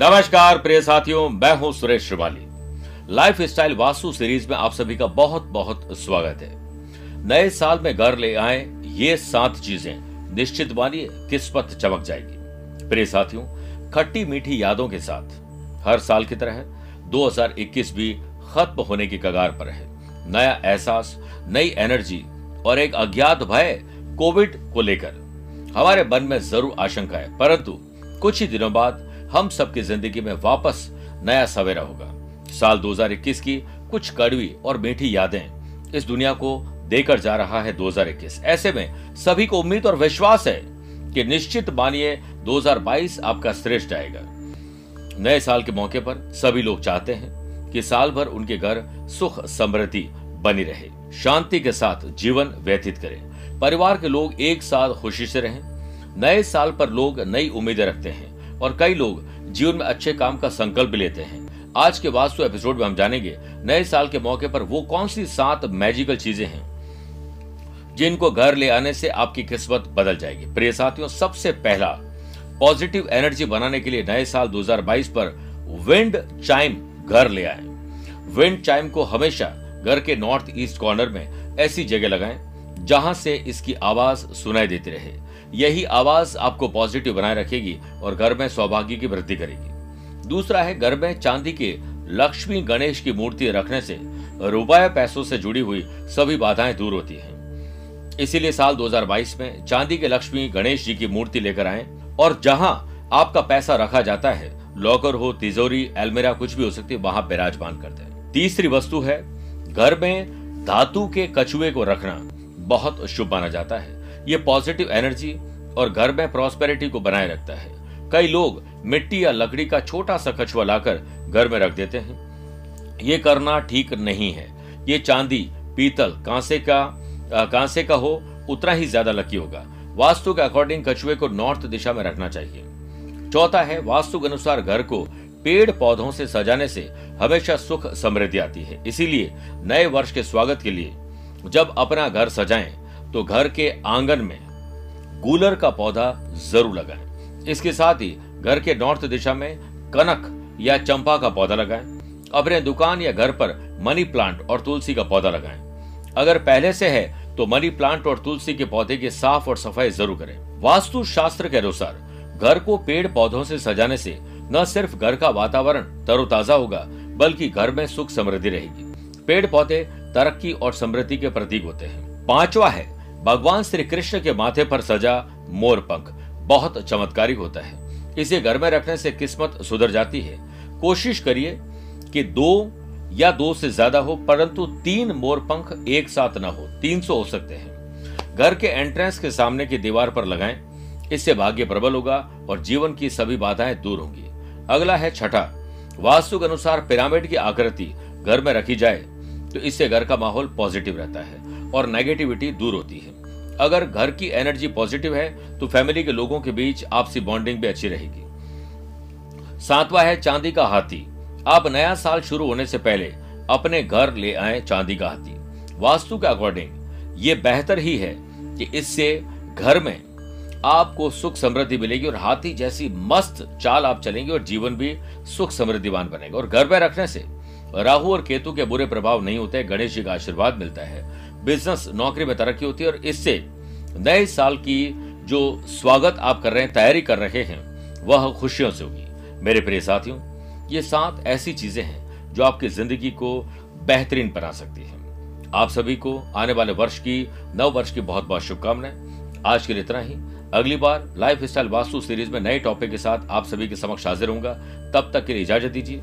नमस्कार, प्रिय साथियों, मैं हूँ Suresh Shrivali. Life style vastu series में आप सभी का बहुत बहुत स्वागत है। नए साल में घर ले आए, ये सात चीज़ें। निश्चित मानिए, किस्मत चमक जाएगी। प्रिय साथियों, खट्टी मीठी यादों के साथ। हर साल की तरह 2021 भी खत्म होने की कगार पर है। नया एहसास, नई एनर्जी और एक अज्ञात भय कोविड को लेकर। हमारे मन में ज़रूर आशंका है, परंतु कुछ ही दिनों बाद हम सबकी ज़िंदगी में वापस नया सवेरा होगा। साल 2021 की कुछ कड़वी और मीठी यादें इस दुनिया को देकर जा रहा है 2021 ऐसे में सभी को उम्मीद और विश्वास है कि निश्चित मानिए 2022 आपका श्रेष्ठ आएगा। नए साल के मौके पर सभी लोग चाहते हैं कि साल भर उनके घर सुख, समृद्धि बनी रहे, शांति के साथ जीवन व्यतीत करें। परिवार के लोग एक साथ खुशी से रहें। नए साल पर लोग नई उम्मीदें रखते हैं। और कई लोग जीवन में अच्छे काम का संकल्प लेते हैं। आज के वास्तु एपिसोड में हम जानेंगे, नए साल के मौके पर वो कौन सी सात मैजिकल चीज़ें हैं, जिनको घर ले आने से आपकी किस्मत बदल जाएगी। प्रिय साथियों, सबसे पहला पॉजिटिव एनर्जी बनाने के लिए नए साल 2022 पर विंड चाइम घर ले आए। विंड चाइम को हमेशा घर के नॉर्थ ईस्ट कॉर्नर में ऐसी जगह लगाएँ, जहाँ से इसकी आवाज़ सुनाई देती रहे। यही आवाज़ आपको पॉजिटिव बनाए रखेगी और घर में सौभाग्य की वृद्धि करेगी। दूसरा है, घर में चांदी के लक्ष्मी गणेश की मूर्ति रखने से रुपये पैसों से जुड़ी हुई सभी बाधाएँ दूर होती हैं। इसीलिए साल 2022 में चांदी के लक्ष्मी गणेश जी की मूर्ति लेकर आए और जहाँ आपका पैसा रखा जाता है, लॉकर हो, तिजोरी, एलमेरा, कुछ भी हो सकती है, वहाँ विराजमान करते हैं। तीसरी वस्तु है, घर में धातु के कछुए को रखना बहुत शुभ माना जाता है। ये पॉजिटिव एनर्जी और घर में प्रॉस्पेरिटी को बनाए रखता है। कई लोग मिट्टी या लकड़ी का छोटा सा कछुआ लाकर घर में रख देते हैं। ये करना ठीक नहीं है। ये चांदी, पीतल, कांसे का कांसे का हो, उतना ही ज़्यादा लकी होगा। वास्तु के अकॉर्डिंग कछुए को नॉर्थ दिशा में रखना चाहिए। चौथा है, वास्तु के अनुसार घर को पेड़ पौधों से सजाने से हमेशा सुख समृद्धि आती है। इसीलिए नए वर्ष के स्वागत के लिए जब अपना घर सजाएँ तो घर के आँगन में गूलर का पौधा ज़रूर लगाएँ इसके साथ ही घर के नॉर्थ दिशा में कनक या चंपा का पौधा लगाएँ अपने दुकान या घर पर मनी प्लांट और तुलसी का पौधा लगाएँ अगर पहले से है तो मनी प्लांट और तुलसी के पौधे की साफ़ और सफ़ाई ज़रूर करें। वास्तु शास्त्र के अनुसार, घर को पेड़ पौधों से सजाने से न सिर्फ़ घर का वातावरण तरोताजा होगा, बल्कि घर में सुख समृद्धि रहेगी। पेड़ पौधे तरक्की और समृद्धि के प्रतीक होते हैं। पांचवा है भगवान श्री कृष्ण के माथे पर सजा मोर पंख। बहुत चमत्कारिक होता है। इसे घर में रखने से किस्मत सुधर जाती है। कोशिश करिए कि दो या दो से ज़्यादा हो, परंतु तीन मोर पंख एक साथ न हो। तीन सौ हो सकते हैं। घर के एंट्रेंस के सामने की दीवार पर लगाएँ। इससे भाग्य प्रबल होगा और जीवन की सभी बाधाएँ दूर होंगी। अगला है छठा। वास्तु के अनुसार पिरामिड की आकृति घर में रखी जाए। तो इससे घर का माहौल पॉजिटिव रहता है और नेगेटिविटी दूर होती है। अगर घर की एनर्जी पॉजिटिव है तो फैमिली के लोगों के बीच आपसी बॉन्डिंग भी अच्छी रहेगी। सातवां है चांदी का हाथी। आप नया साल शुरू होने से पहले अपने घर ले आए चांदी का हाथी। वास्तु के अकॉर्डिंग ये बेहतर ही है कि इससे घर में आपको सुख समृद्धि मिलेगी और हाथी जैसी मस्त चाल आप चलेंगे और जीवन भी सुख समृद्धिवान बनेगा। और घर में रखने से राहु और केतु के बुरे प्रभाव नहीं होते, गणेश जी का आशीर्वाद मिलता है। बिज़नेस नौकरी में तरक्की होती है और इससे नए साल की जो स्वागत आप कर रहे हैं, तैयारी कर रहे हैं, वह खुशियों से होगी। मेरे प्रिय साथियों, ये सात ऐसी चीज़ें हैं जो आपकी ज़िंदगी को बेहतरीन बना सकती हैं। आप सभी को आने वाले वर्ष की, नव वर्ष की बहुत बहुत शुभकामनाएँ। आज के लिए इतना ही। अगली बार लाइफ स्टाइल वास्तु सीरीज़ में नए टॉपिक के साथ आप सभी के समक्ष हाजिर होऊँगा। तब तक के लिए इजाज़त दीजिए।